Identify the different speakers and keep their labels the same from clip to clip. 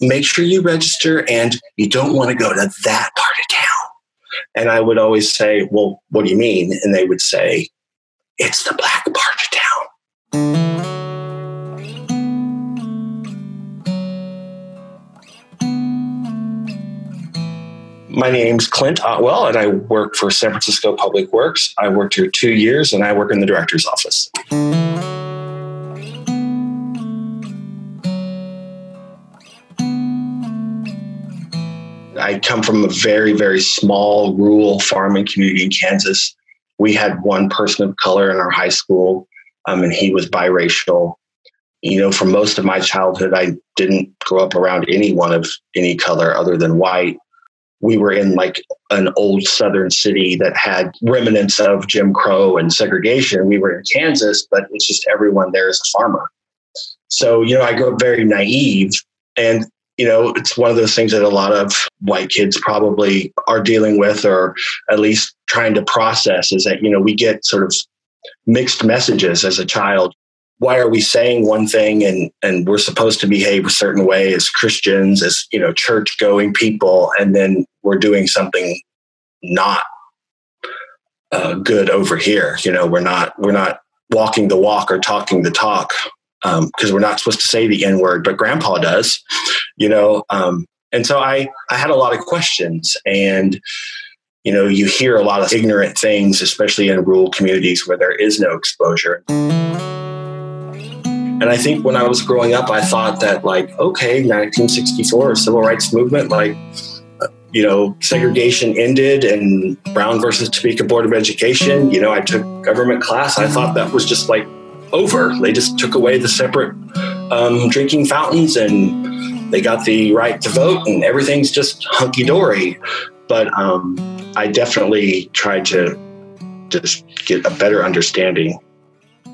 Speaker 1: make sure you register and you don't want to go to that part of town. And I would always say, well, what do you mean? And they would say, it's the black part of town. My name's Clint Otwell, and I work for San Francisco Public Works. I worked here two years, and I work in the director's office. I come from a very, very small rural farming community in Kansas. We had one person of color in our high school, um, and he was biracial. You know, for most of my childhood, I didn't grow up around anyone of any color other than white. We were in like an old southern city that had remnants of Jim Crow and segregation. We were in Kansas, but it's just everyone there is a farmer. So, you know, I grew up very naive. And you know, it's one of those things that a lot of white kids probably are dealing with or at least trying to process is that, you know, we get sort of mixed messages as a child. Why are we saying one thing and, and we're supposed to behave a certain way as Christians, as, you know, church going people, and then we're doing something not uh, good over here. You know, we're not, we're not walking the walk or talking the talk because um, we're not supposed to say the N word, but grandpa does, you know. Um, and so I, I had a lot of questions and, you know, you hear a lot of ignorant things, especially in rural communities where there is no exposure. And I think when I was growing up, I thought that, like, okay, 1964, civil rights movement, like, uh, you know, segregation ended and Brown versus Topeka Board of Education, you know, I took government class. I thought that was just like over. They just took away the separate um, drinking fountains and they got the right to vote, and everything's just hunky dory. But um, I definitely tried to just get a better understanding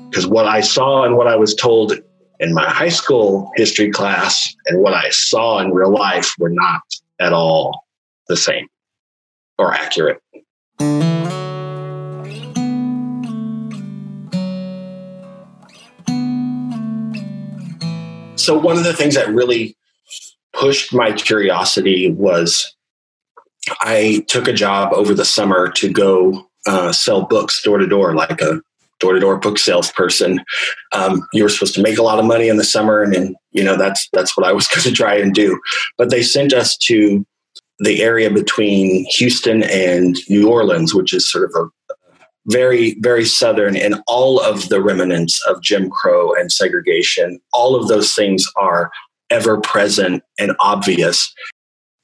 Speaker 1: because what I saw and what I was told in my high school history class and what I saw in real life were not at all the same or accurate. so one of the things that really pushed my curiosity was I took a job over the summer to go uh, sell books door to door, like a door to door book salesperson. Um, you were supposed to make a lot of money in the summer, and, and you know that's that's what I was going to try and do. But they sent us to the area between Houston and New Orleans, which is sort of a very, very Southern, and all of the remnants of Jim Crow and segregation, all of those things are ever present and obvious.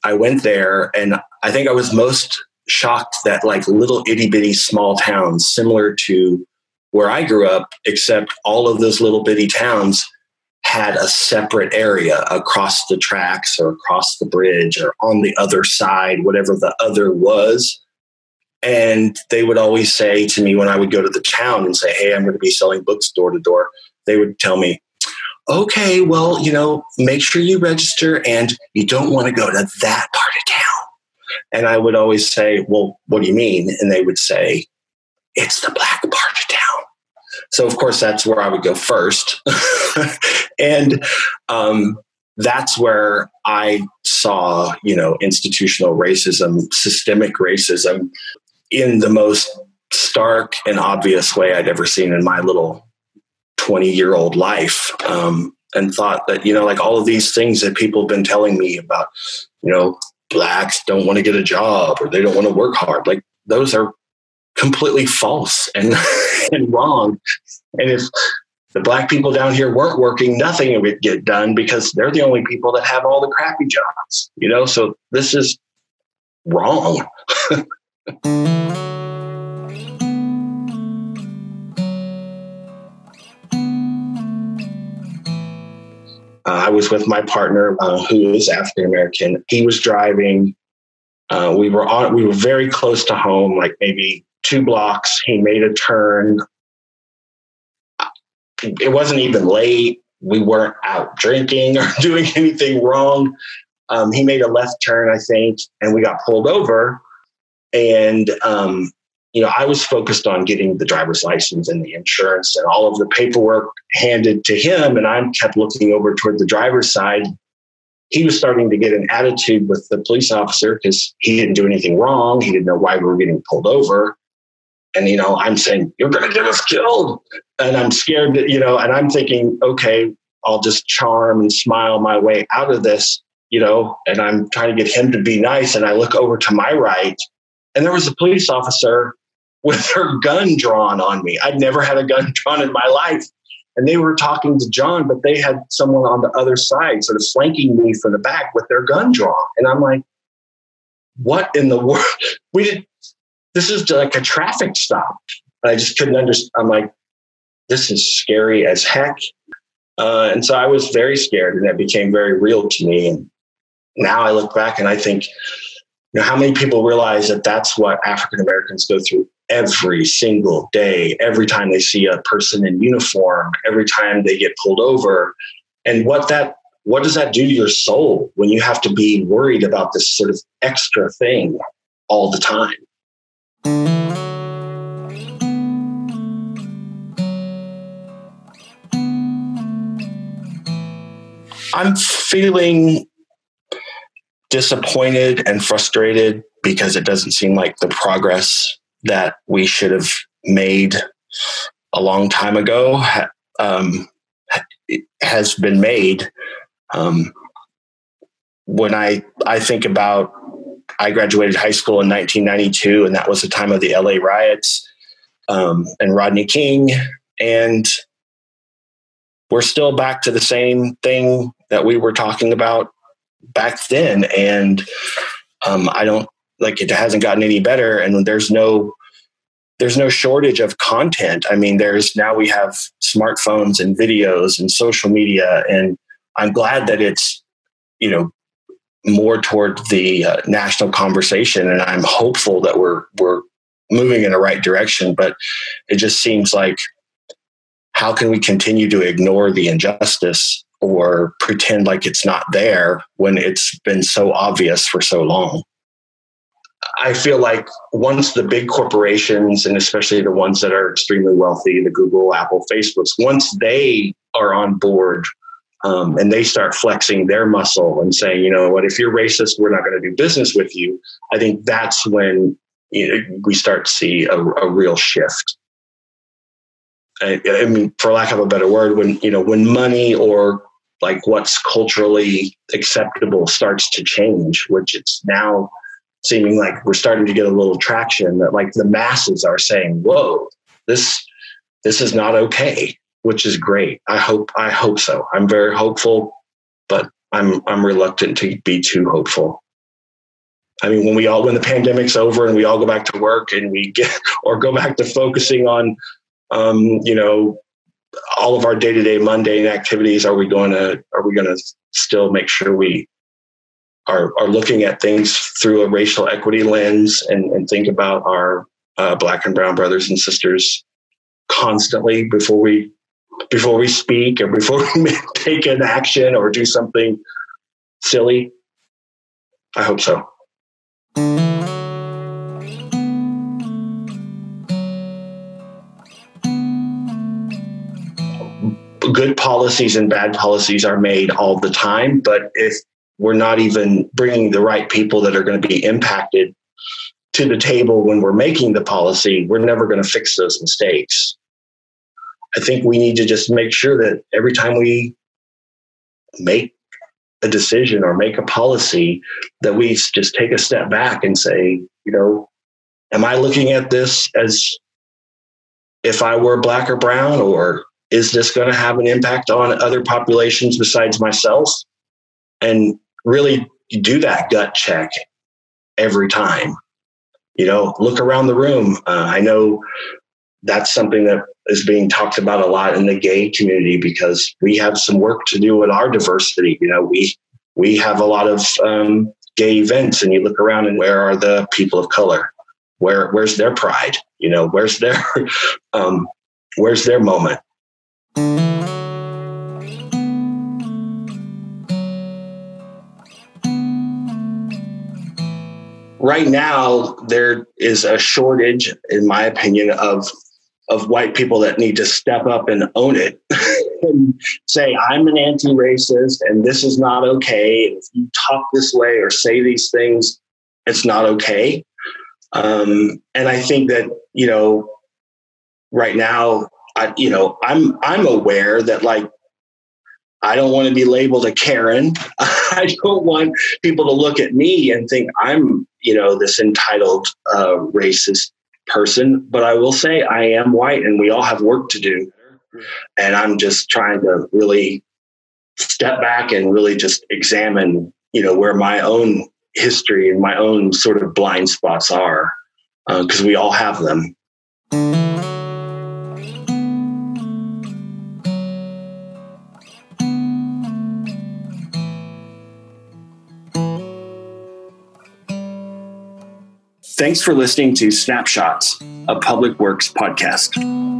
Speaker 1: I went there, and I think I was most shocked that, like, little itty bitty small towns, similar to where I grew up, except all of those little bitty towns had a separate area across the tracks or across the bridge or on the other side, whatever the other was and they would always say to me when I would go to the town and say, Hey, I'm going to be selling books door to door, they would tell me, Okay, well, you know, make sure you register and you don't want to go to that part of town. And I would always say, Well, what do you mean? And they would say, It's the black part of town. So, of course, that's where I would go first. and um, that's where I saw, you know, institutional racism, systemic racism, in the most stark and obvious way I'd ever seen in my little 20 year old life. Um, and thought that, you know, like all of these things that people have been telling me about, you know, blacks don't want to get a job or they don't want to work hard. Like those are completely false and, and wrong. And if the black people down here weren't working, nothing would get done because they're the only people that have all the crappy jobs, you know? So this is wrong. Uh, I was with my partner, uh, who is African American. He was driving. Uh, we were on. We were very close to home, like maybe two blocks. He made a turn. It wasn't even late. We weren't out drinking or doing anything wrong. Um, he made a left turn, I think, and we got pulled over. And um, you know, I was focused on getting the driver's license and the insurance and all of the paperwork handed to him. And I kept looking over toward the driver's side. he was starting to get an attitude with the police officer because he didn't do anything wrong. He didn't know why we were getting pulled over. And, you know, I'm saying, you're going to get us killed. And I'm scared that, you know, and I'm thinking, okay, I'll just charm and smile my way out of this, you know, and I'm trying to get him to be nice. And I look over to my right, and there was a police officer with her gun drawn on me. I'd never had a gun drawn in my life. And they were talking to John, but they had someone on the other side sort of flanking me from the back with their gun drawn. And I'm like, what in the world? We did this is like a traffic stop. And I just couldn't understand. I'm like, this is scary as heck. Uh, and so I was very scared, and that became very real to me. And now I look back and I think, you know, how many people realize that that's what African Americans go through every single day, every time they see a person in uniform, every time they get pulled over, and what that what does that do to your soul when you have to be worried about this sort of extra thing all the time? I'm feeling disappointed and frustrated because it doesn't seem like the progress that we should have made a long time ago um, has been made. Um, when I I think about I graduated high school in 1992, and that was the time of the LA riots um, and Rodney King. And we're still back to the same thing that we were talking about back then. And um, I don't like it hasn't gotten any better. And there's no there's no shortage of content. I mean, there's now we have smartphones and videos and social media, and I'm glad that it's you know more toward the uh, national conversation, and I'm hopeful that we're we're moving in the right direction. But it just seems like how can we continue to ignore the injustice or pretend like it's not there when it's been so obvious for so long? I feel like once the big corporations, and especially the ones that are extremely wealthy, the Google, Apple, Facebooks, once they are on board um, and they start flexing their muscle and saying, you know what, if you're racist, we're not going to do business with you. I think that's when you know, we start to see a, a real shift. I, I, mean, for lack of a better word, when you know when money or like what's culturally acceptable starts to change, which it's now seeming like we're starting to get a little traction that like the masses are saying, "Whoa, this this is not okay." which is great. I hope I hope so. I'm very hopeful, but I'm I'm reluctant to be too hopeful. I mean, when we all when the pandemic's over and we all go back to work and we get or go back to focusing on, um, you know, all of our day to day mundane activities, are we going to are we going to still make sure we are are looking at things through a racial equity lens and, and think about our uh, black and brown brothers and sisters constantly before we before we speak or before we take an action or do something silly? I hope so. Good policies and bad policies are made all the time, but if we're not even bringing the right people that are going to be impacted to the table when we're making the policy, we're never going to fix those mistakes. I think we need to just make sure that every time we make a decision or make a policy, that we just take a step back and say, you know, am I looking at this as if I were black or brown, or is this going to have an impact on other populations besides myself? And really do that gut check every time. You know, look around the room. Uh, I know that's something that is being talked about a lot in the gay community because we have some work to do with our diversity. You know, we we have a lot of um, gay events, and you look around and where are the people of color? Where where's their pride? You know, where's their um, where's their moment? Right now, there is a shortage, in my opinion, of of white people that need to step up and own it and say I'm an anti-racist and this is not okay. If you talk this way or say these things, it's not okay. Um, and I think that you know, right now, I you know, I'm I'm aware that like I don't want to be labeled a Karen. I don't want people to look at me and think I'm you know this entitled uh, racist person. But I will say I am white, and we all have work to do. And I'm just trying to really step back and really just examine, you know, where my own history and my own sort of blind spots are because uh, we all have them. Thanks for listening to Snapshots, a public works podcast.